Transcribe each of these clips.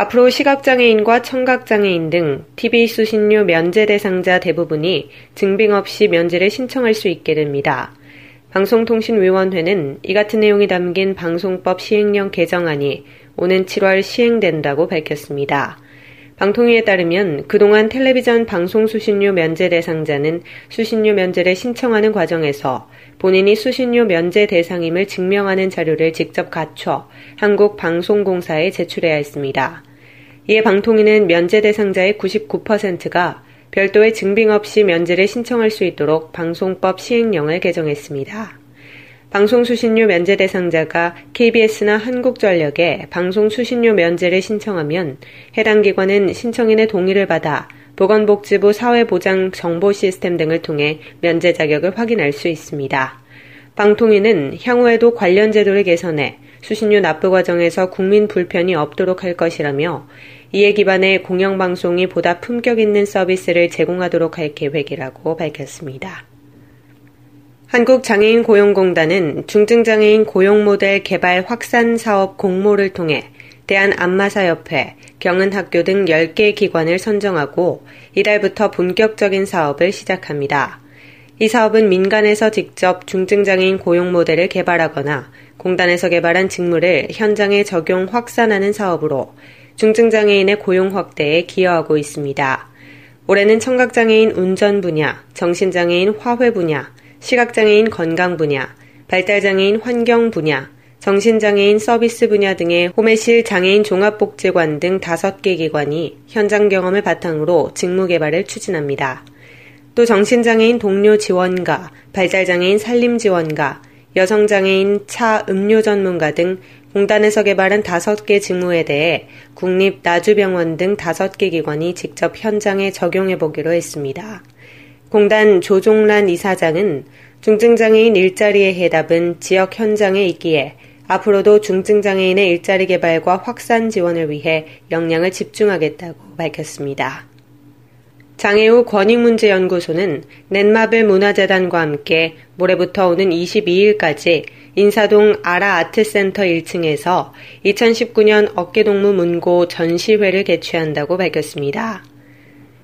앞으로 시각장애인과 청각장애인 등 TV 수신료 면제 대상자 대부분이 증빙 없이 면제를 신청할 수 있게 됩니다. 방송통신위원회는 이 같은 내용이 담긴 방송법 시행령 개정안이 오는 7월 시행된다고 밝혔습니다. 방통위에 따르면 그동안 텔레비전 방송 수신료 면제 대상자는 수신료 면제를 신청하는 과정에서 본인이 수신료 면제 대상임을 증명하는 자료를 직접 갖춰 한국방송공사에 제출해야 했습니다. 이에 방통위는 면제 대상자의 99%가 별도의 증빙 없이 면제를 신청할 수 있도록 방송법 시행령을 개정했습니다. 방송 수신료 면제 대상자가 KBS나 한국전력에 방송 수신료 면제를 신청하면 해당 기관은 신청인의 동의를 받아 보건복지부 사회보장 정보 시스템 등을 통해 면제 자격을 확인할 수 있습니다. 방통위는 향후에도 관련 제도를 개선해 수신료 납부 과정에서 국민 불편이 없도록 할 것이라며 이에 기반해 공영방송이 보다 품격 있는 서비스를 제공하도록 할 계획이라고 밝혔습니다. 한국장애인 고용공단은 중증장애인 고용 모델 개발 확산 사업 공모를 통해 대한안마사협회, 경은학교 등 10개 기관을 선정하고 이달부터 본격적인 사업을 시작합니다. 이 사업은 민간에서 직접 중증장애인 고용 모델을 개발하거나 공단에서 개발한 직무를 현장에 적용 확산하는 사업으로 중증장애인의 고용 확대에 기여하고 있습니다. 올해는 청각장애인 운전 분야, 정신장애인 화훼 분야, 시각장애인 건강 분야, 발달장애인 환경 분야, 정신장애인 서비스 분야 등의 호메실 장애인 종합복지관 등 5개 기관이 현장 경험을 바탕으로 직무 개발을 추진합니다. 또 정신장애인 동료 지원가, 발달장애인 산림 지원가, 여성장애인 차 음료 전문가 등 공단에서 개발한 5개 직무에 대해 국립 나주병원 등 5개 기관이 직접 현장에 적용해 보기로 했습니다. 공단 조종란 이사장은 중증장애인 일자리의 해답은 지역 현장에 있기에 앞으로도 중증장애인의 일자리 개발과 확산 지원을 위해 역량을 집중하겠다고 밝혔습니다. 장애우 권익문제연구소는 넷마블 문화재단과 함께 모레부터 오는 22일까지 인사동 아라 아트센터 1층에서 2019년 어깨동무 문고 전시회를 개최한다고 밝혔습니다.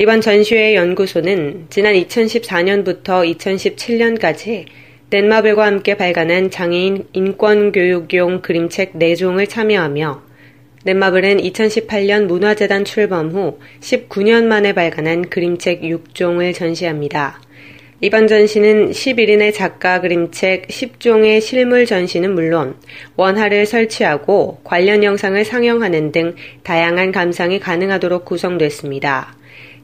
이번 전시회 연구소는 지난 2014년부터 2017년까지 넷마블과 함께 발간한 장애인 인권교육용 그림책 4종을 참여하며 넷마블은 2018년 문화재단 출범 후 19년 만에 발간한 그림책 6종을 전시합니다. 이번 전시는 11인의 작가 그림책 10종의 실물 전시는 물론 원화를 설치하고 관련 영상을 상영하는 등 다양한 감상이 가능하도록 구성됐습니다.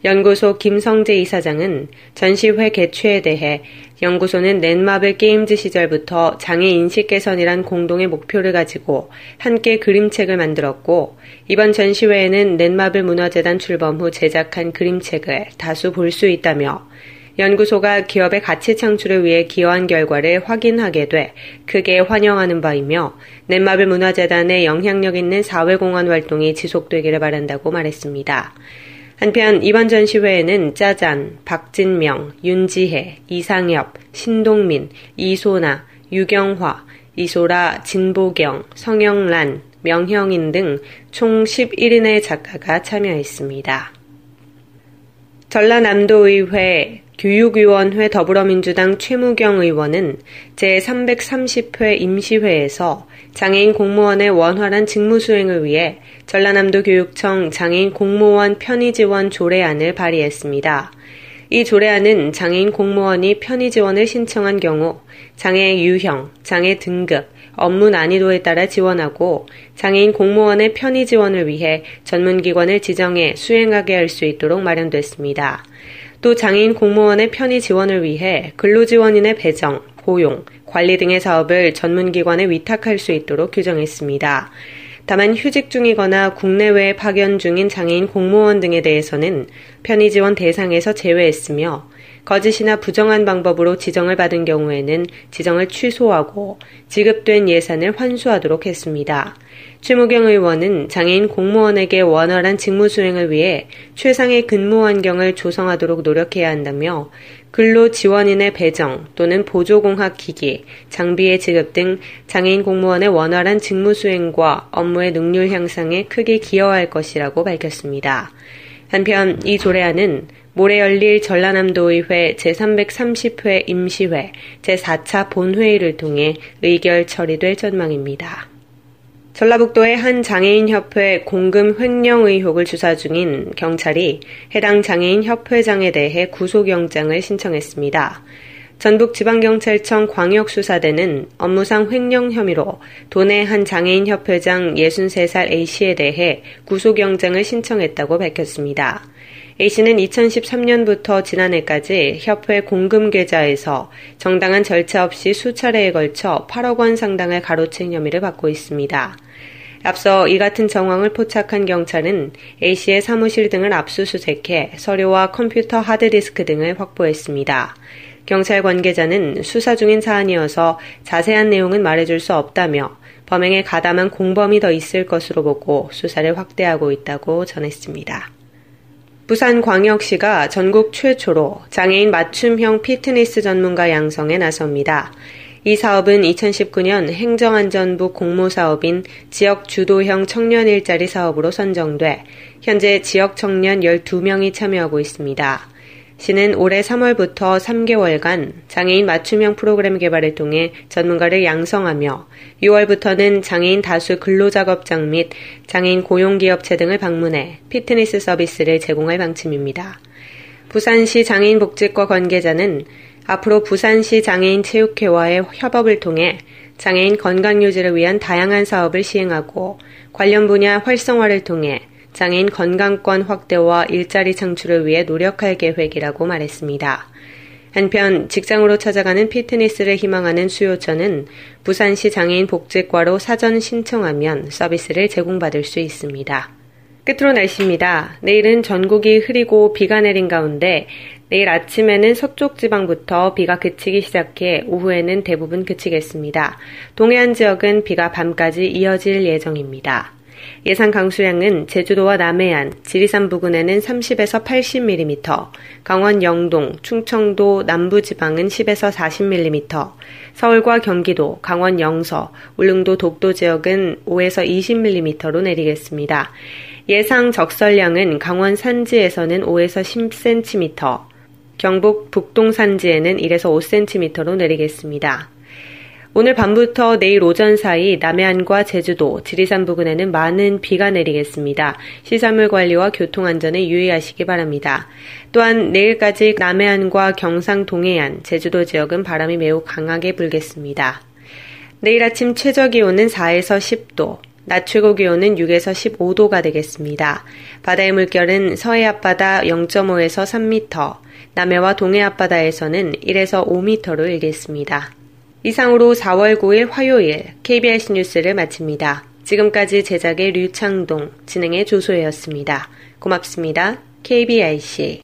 연구소 김성재 이사장은 전시회 개최에 대해 연구소는 넷마블 게임즈 시절부터 장애 인식 개선이란 공동의 목표를 가지고 함께 그림책을 만들었고 이번 전시회에는 넷마블 문화재단 출범 후 제작한 그림책을 다수 볼 수 있다며 연구소가 기업의 가치 창출을 위해 기여한 결과를 확인하게 돼 크게 환영하는 바이며 넷마블 문화재단의 영향력 있는 사회공헌 활동이 지속되기를 바란다고 말했습니다. 한편 이번 전시회에는 짜잔, 박진명, 윤지혜, 이상엽, 신동민, 이소나, 유경화, 이소라, 진보경, 성영란, 명형인 등 총 11인의 작가가 참여했습니다. 전라남도의회 교육위원회 더불어민주당 최무경 의원은 제330회 임시회에서 장애인 공무원의 원활한 직무 수행을 위해 전라남도 교육청 장애인 공무원 편의 지원 조례안을 발의했습니다. 이 조례안은 장애인 공무원이 편의 지원을 신청한 경우 장애 유형, 장애 등급, 업무 난이도에 따라 지원하고 장애인 공무원의 편의 지원을 위해 전문기관을 지정해 수행하게 할 수 있도록 마련됐습니다. 또 장애인 공무원의 편의 지원을 위해 근로지원인의 배정, 고용, 관리 등의 사업을 전문기관에 위탁할 수 있도록 규정했습니다. 다만 휴직 중이거나 국내외에 파견 중인 장애인 공무원 등에 대해서는 편의 지원 대상에서 제외했으며 거짓이나 부정한 방법으로 지정을 받은 경우에는 지정을 취소하고 지급된 예산을 환수하도록 했습니다. 최무경 의원은 장애인 공무원에게 원활한 직무 수행을 위해 최상의 근무 환경을 조성하도록 노력해야 한다며 근로 지원인의 배정 또는 보조공학 기기, 장비의 지급 등 장애인 공무원의 원활한 직무 수행과 업무의 능률 향상에 크게 기여할 것이라고 밝혔습니다. 한편 이 조례안은 모레 열릴 전라남도의회 제330회 임시회 제4차 본회의를 통해 의결 처리될 전망입니다. 전라북도의 한 장애인협회 공금 횡령 의혹을 수사 중인 경찰이 해당 장애인협회장에 대해 구속영장을 신청했습니다. 전북지방경찰청 광역수사대는 업무상 횡령 혐의로 도내 한 장애인협회장 63살 A씨에 대해 구속영장을 신청했다고 밝혔습니다. A씨는 2013년부터 지난해까지 협회 공금 계좌에서 정당한 절차 없이 수차례에 걸쳐 8억 원 상당을 가로챈 혐의를 받고 있습니다. 앞서 이 같은 정황을 포착한 경찰은 A씨의 사무실 등을 압수수색해 서류와 컴퓨터 하드디스크 등을 확보했습니다. 경찰 관계자는 수사 중인 사안이어서 자세한 내용은 말해줄 수 없다며 범행에 가담한 공범이 더 있을 것으로 보고 수사를 확대하고 있다고 전했습니다. 부산광역시가 전국 최초로 장애인 맞춤형 피트니스 전문가 양성에 나섭니다. 이 사업은 2019년 행정안전부 공모사업인 지역 주도형 청년 일자리 사업으로 선정돼 현재 지역 청년 12명이 참여하고 있습니다. 시는 올해 3월부터 3개월간 장애인 맞춤형 프로그램 개발을 통해 전문가를 양성하며 6월부터는 장애인 다수 근로작업장 및 장애인 고용기업체 등을 방문해 피트니스 서비스를 제공할 방침입니다. 부산시 장애인복지과 관계자는 앞으로 부산시 장애인 체육회와의 협업을 통해 장애인 건강 유지를 위한 다양한 사업을 시행하고 관련 분야 활성화를 통해 장애인 건강권 확대와 일자리 창출을 위해 노력할 계획이라고 말했습니다. 한편 직장으로 찾아가는 피트니스를 희망하는 수요처는 부산시 장애인 복지과로 사전 신청하면 서비스를 제공받을 수 있습니다. 끝으로 날씨입니다. 내일은 전국이 흐리고 비가 내린 가운데 내일 아침에는 서쪽 지방부터 비가 그치기 시작해 오후에는 대부분 그치겠습니다. 동해안 지역은 비가 밤까지 이어질 예정입니다. 예상 강수량은 제주도와 남해안, 지리산 부근에는 30에서 80mm, 강원 영동, 충청도 남부 지방은 10에서 40mm, 서울과 경기도, 강원 영서, 울릉도 독도 지역은 5에서 20mm로 내리겠습니다. 예상 적설량은 강원 산지에서는 5에서 10cm, 경북 북동 산지에는 1에서 5cm로 내리겠습니다. 오늘 밤부터 내일 오전 사이 남해안과 제주도, 지리산 부근에는 많은 비가 내리겠습니다. 시설물 관리와 교통 안전에 유의하시기 바랍니다. 또한 내일까지 남해안과 경상 동해안, 제주도 지역은 바람이 매우 강하게 불겠습니다. 내일 아침 최저 기온은 4에서 10도, 낮 최고 기온은 6에서 15도가 되겠습니다. 바다의 물결은 서해 앞바다 0.5에서 3m, 남해와 동해 앞바다에서는 1에서 5m로 일겠습니다. 이상으로 4월 9일 화요일 KBS 뉴스를 마칩니다. 지금까지 제작의 류창동, 진행의 조소혜였습니다. 고맙습니다. KBIC